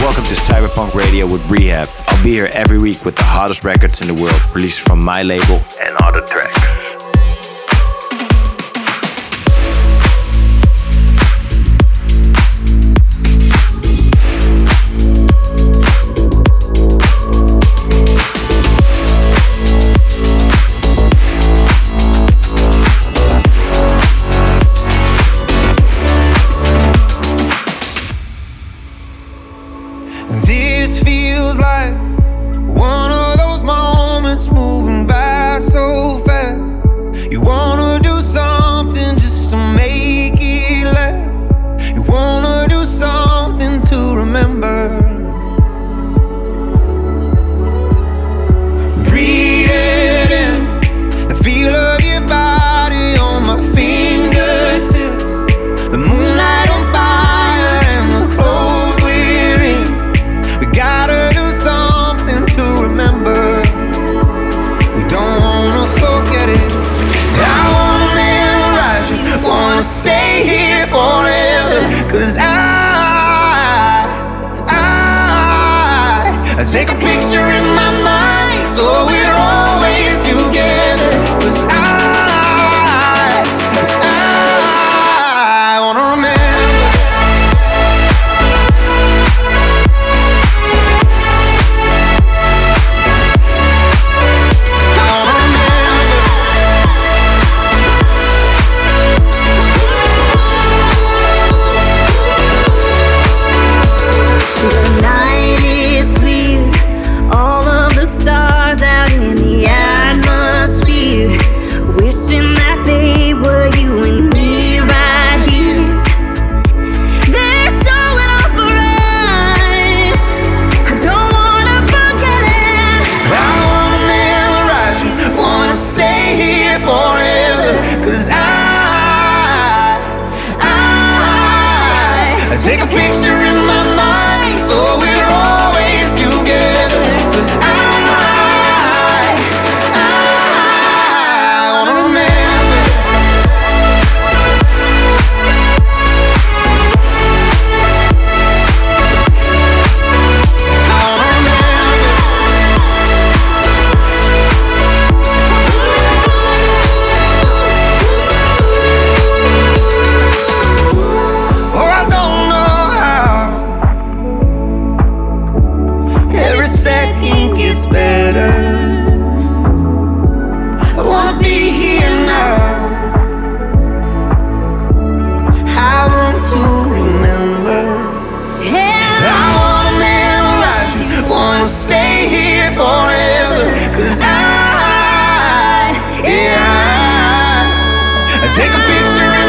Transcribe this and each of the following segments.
Welcome to CYB3RPVNK Radio with R3HAB. I'll be here every week with the hottest records in the world released from my label Take a picture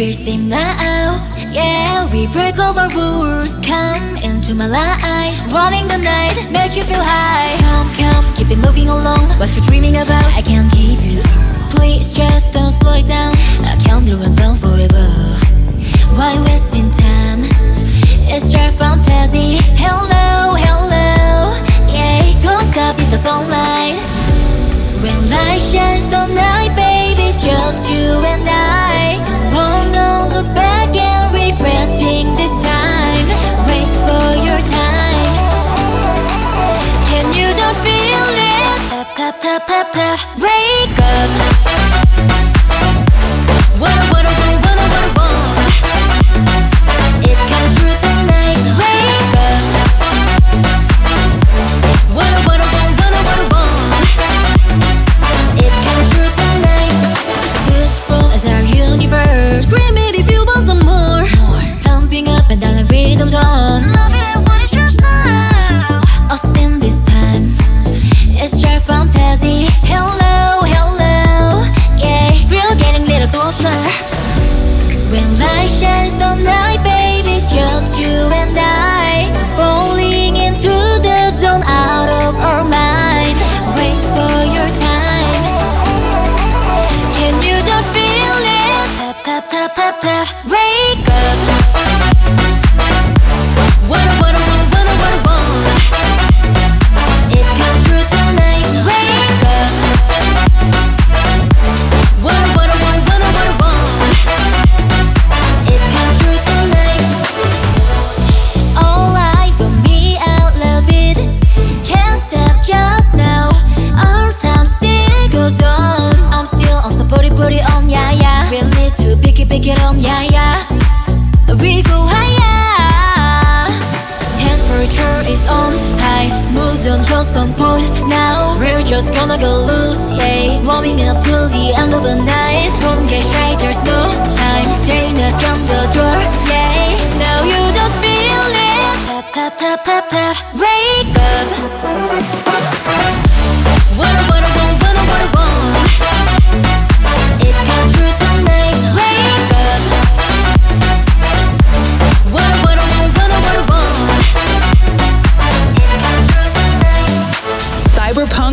feel same now. Yeah, we break all the rules. Come into my life. Running the night, make you feel high. Come, come, keep it moving along. What you're dreaming about, I can't give you. Please just don't slow it down. I can do and gone forever. Why wasting time? It's just fantasy. Hello, hello. Yeah, don't stop in the sunlight. When light shines the night, baby It's just you and I tap tap tap tap.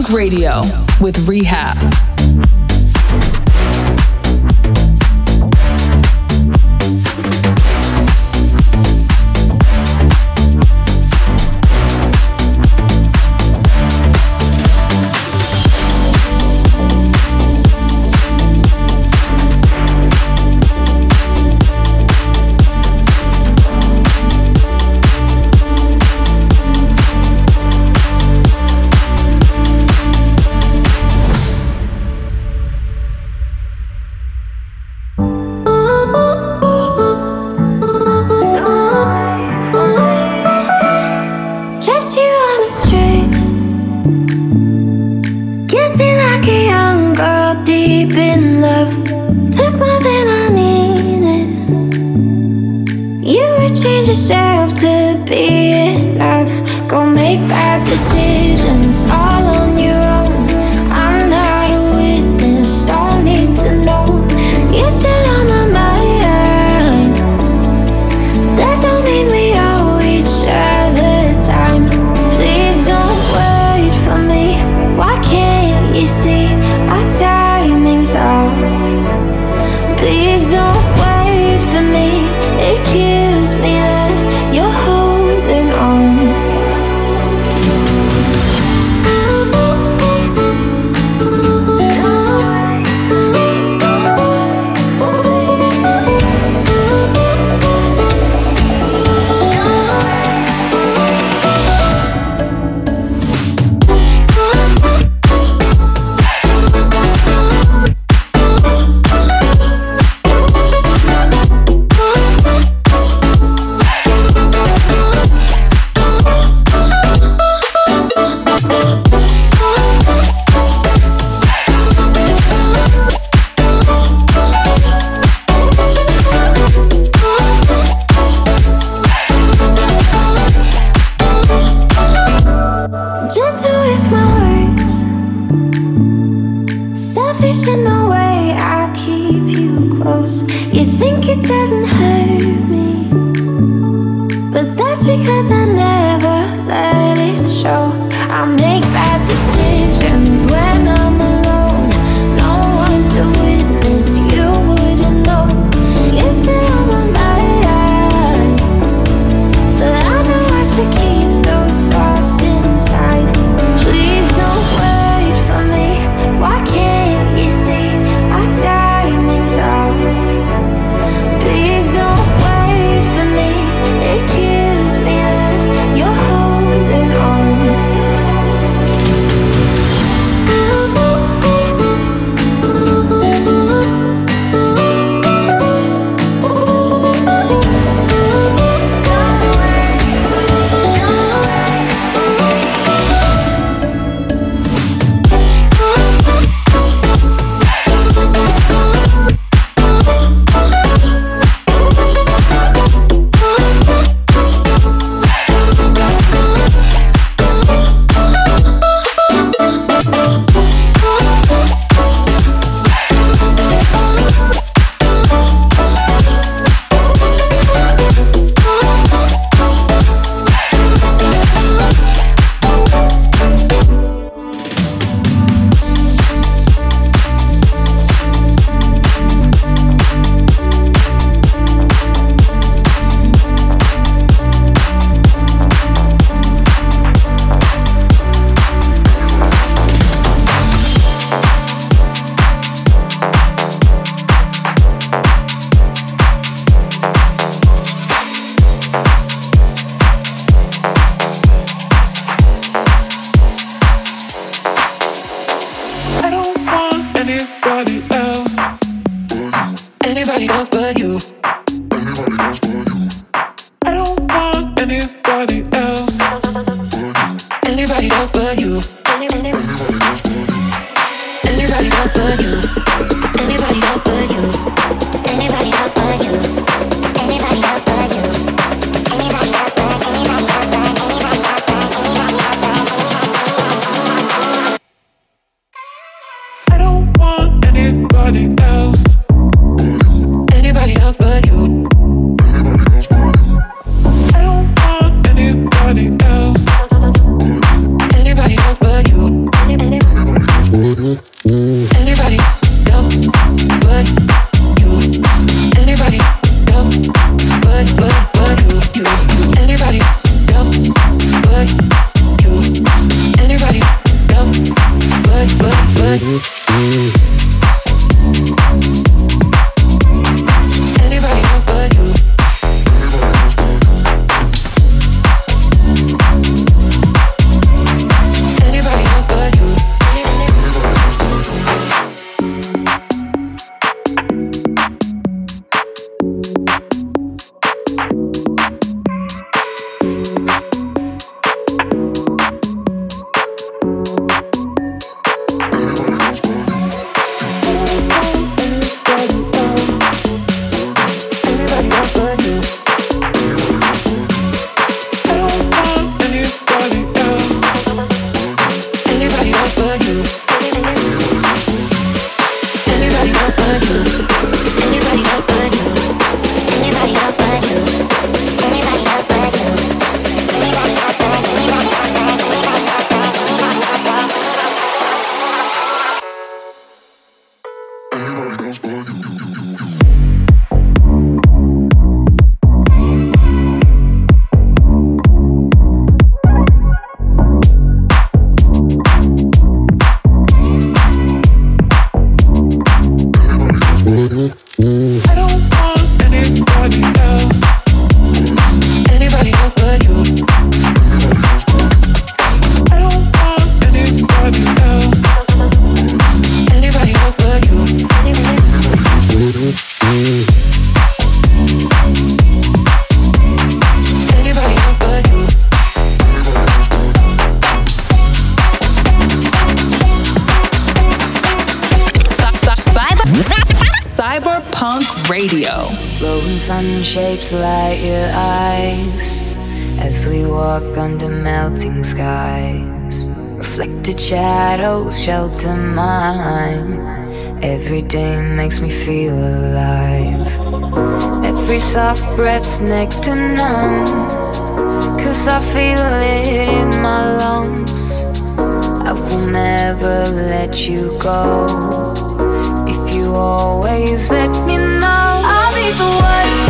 Radio with R3HAB. Reflected shadows shelter mine. Every day makes me feel alive. Every soft breath's next to none. Cause I feel it in my lungs. I will never let you go. If you always let me know, I'll be the one,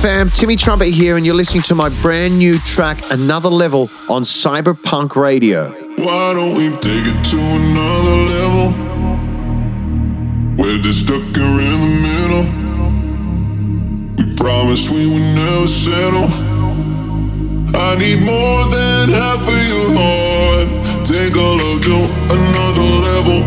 Fam? Timmy Trumpet here, and you're listening to my brand new track, Another Level, on CYB3RPVNK Radio. Why don't we take it to another level? We're just stuck here in the middle. We promised we would never settle. I need more than half of your heart. Take a look to another level,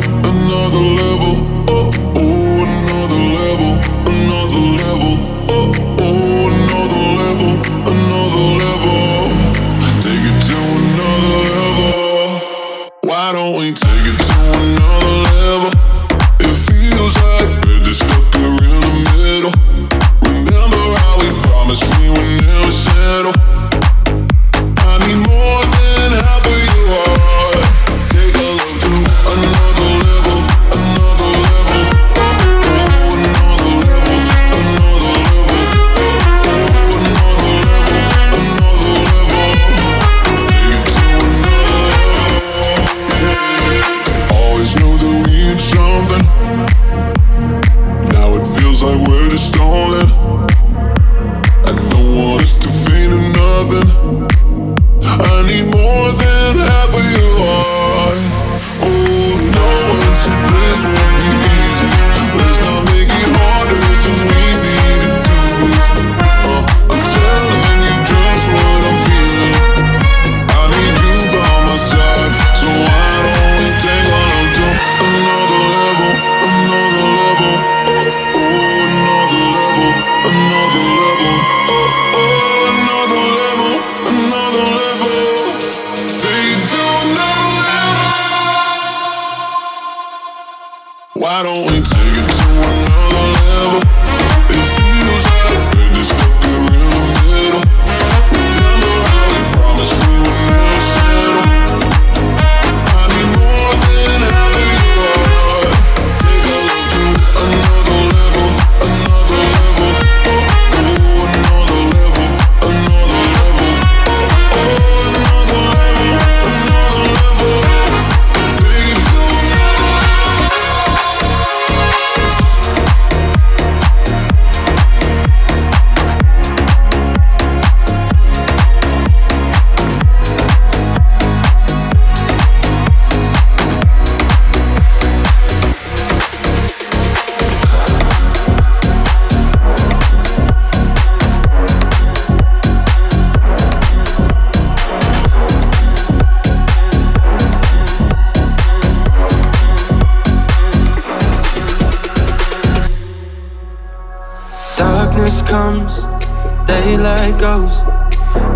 light goes.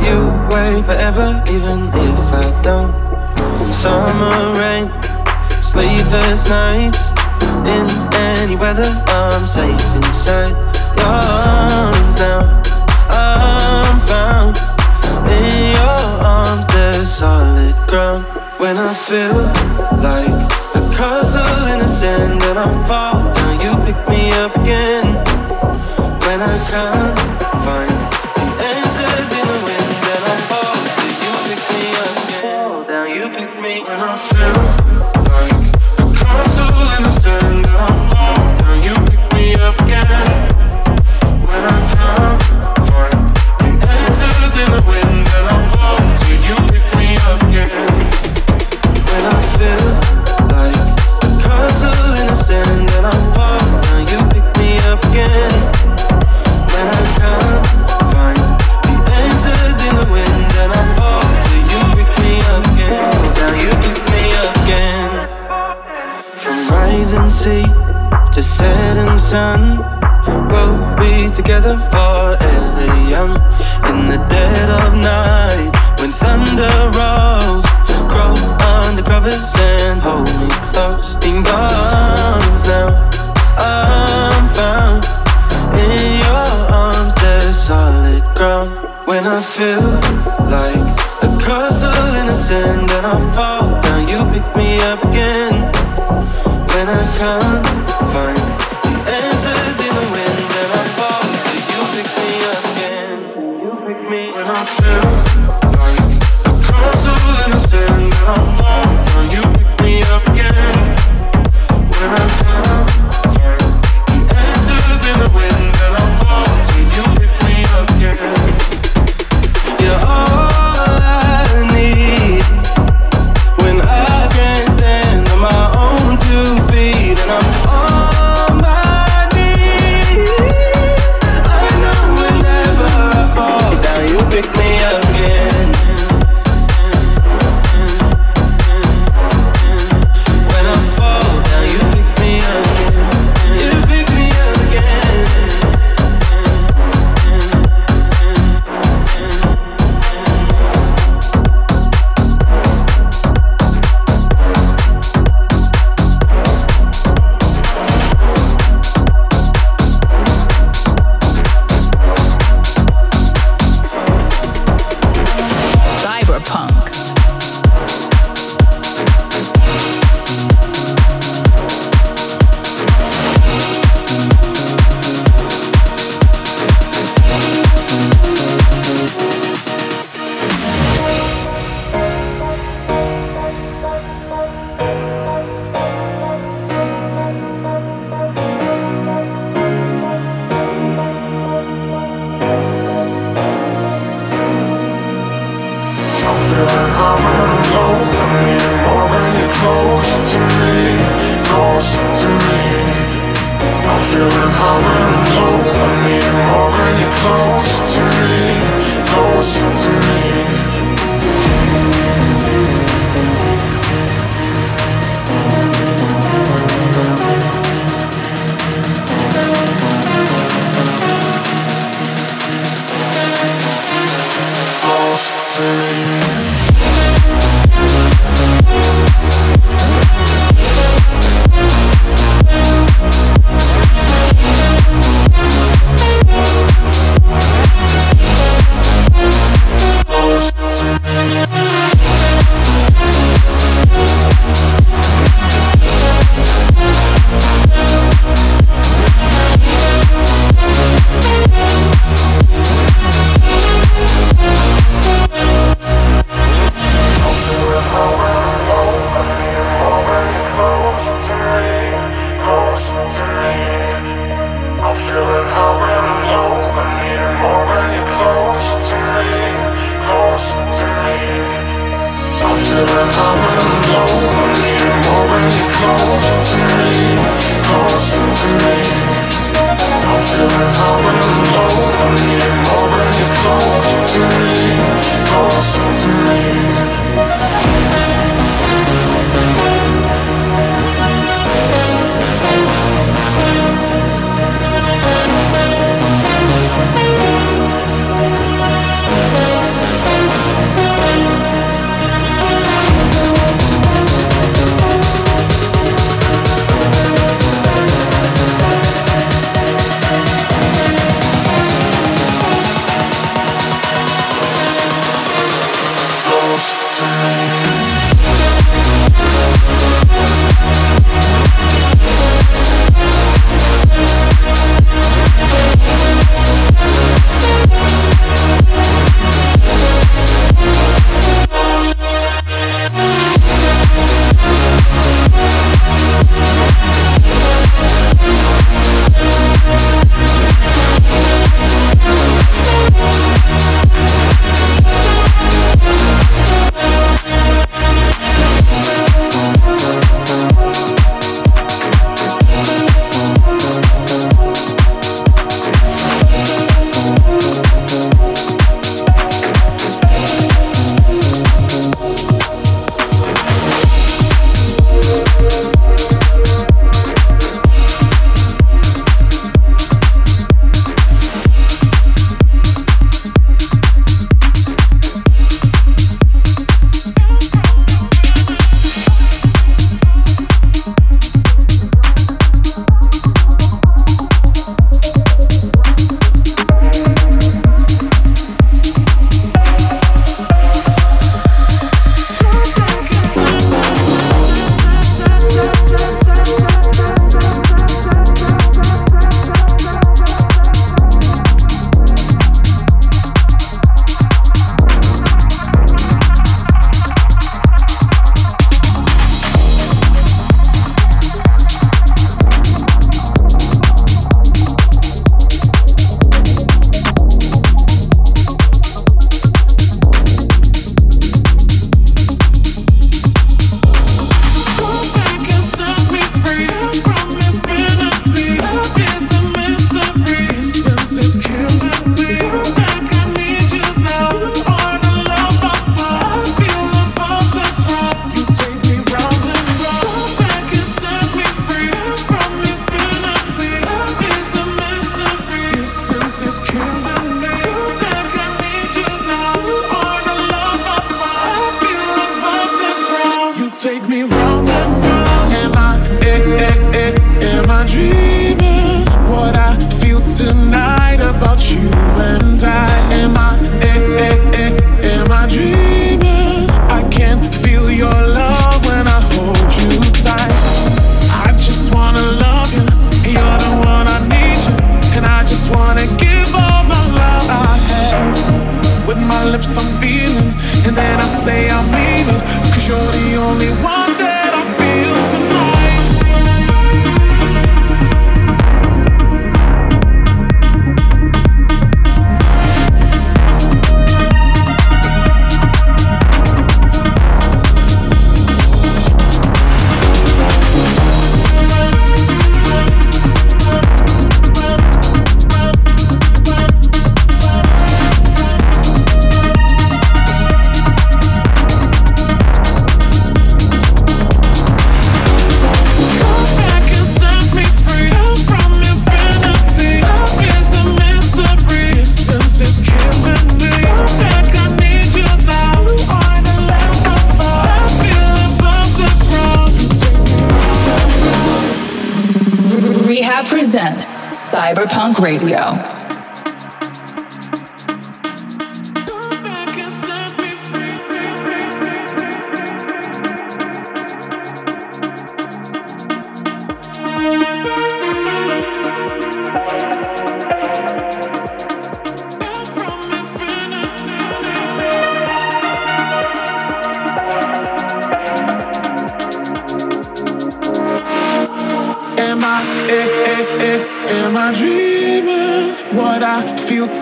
You wait forever, even if I don't. Summer rain, sleepless nights. In any weather, I'm safe inside your arms now. I'm found in your arms, there's solid ground. When I feel like a castle in the sand and I fall down, you pick me up again. When I can't find to setting sun, we'll be together forever young. In the dead of night, when thunder rolls, crawl under covers and hold me close. In bombs now, I'm found in your arms. There's solid ground when I feel like a castle in the sand and I fall down. You pick me up again when I can't find the answers in the wind.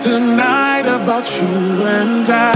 Tonight about you and I.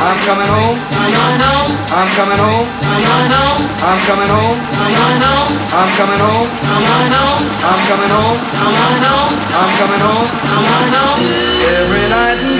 I'm coming home. I'm going home. I'm coming home. I'm going home. I'm coming home. I'm going home. I'm coming home. I'm going home. I'm coming home. I'm going home. I'm coming home. Every night and day I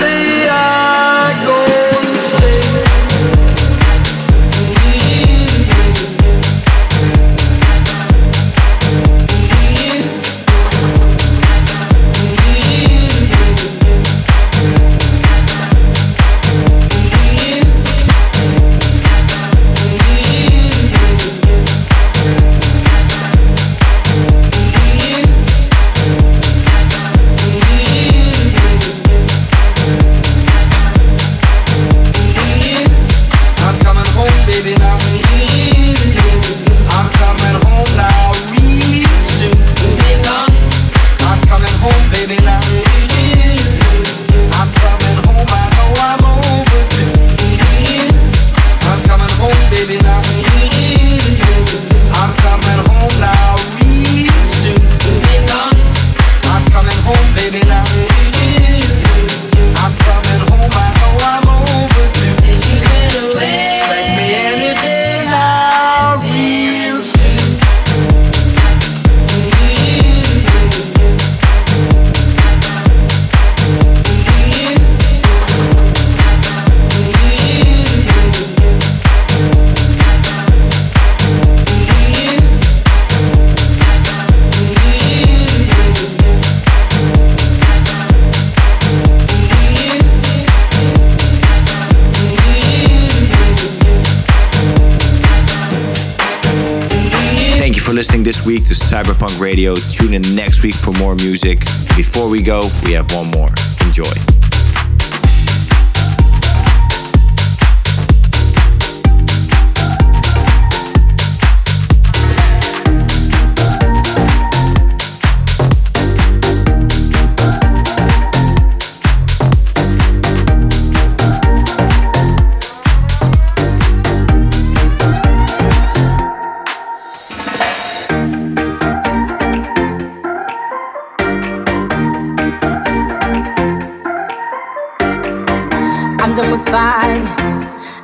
Radio. Tune in next week for more music. Before we go, we have one more. Enjoy.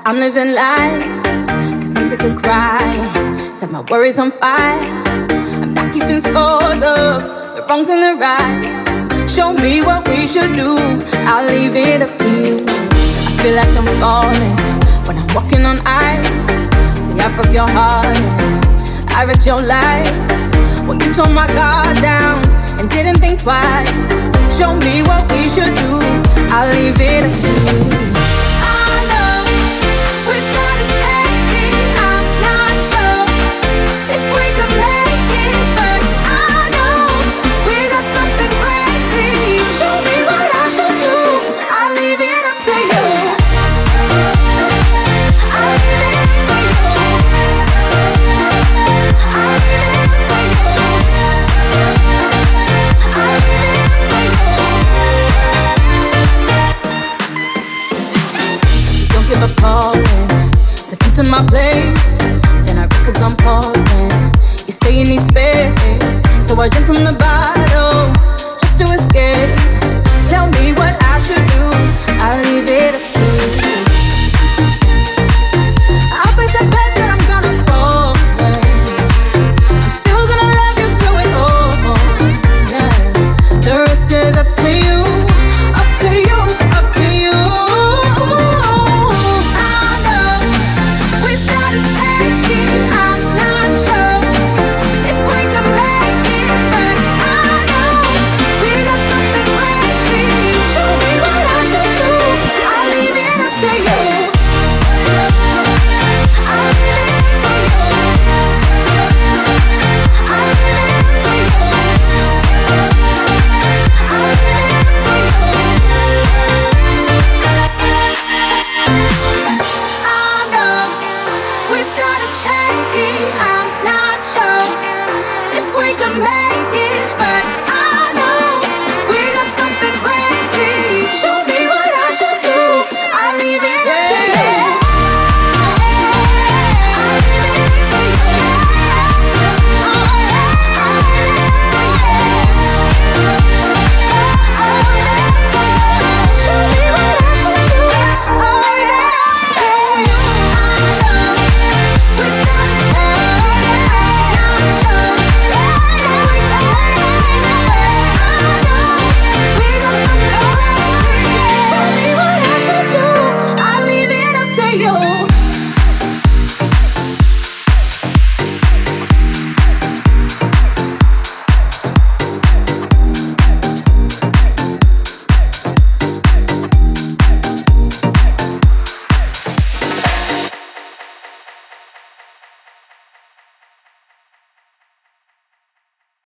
I'm living life, cause I'm sick of crying. Set my worries on fire. I'm not keeping scores of the wrongs and the rights. Show me what we should do, I'll leave it up to you. I feel like I'm falling when I'm walking on ice. Say I broke your heart I wrecked your life. Well, you tore my guard down and didn't think twice. Show me what we should do, I'll leave it up to you. My place. Then I records on pause when you say you need space. So I drink from the bottle just to escape.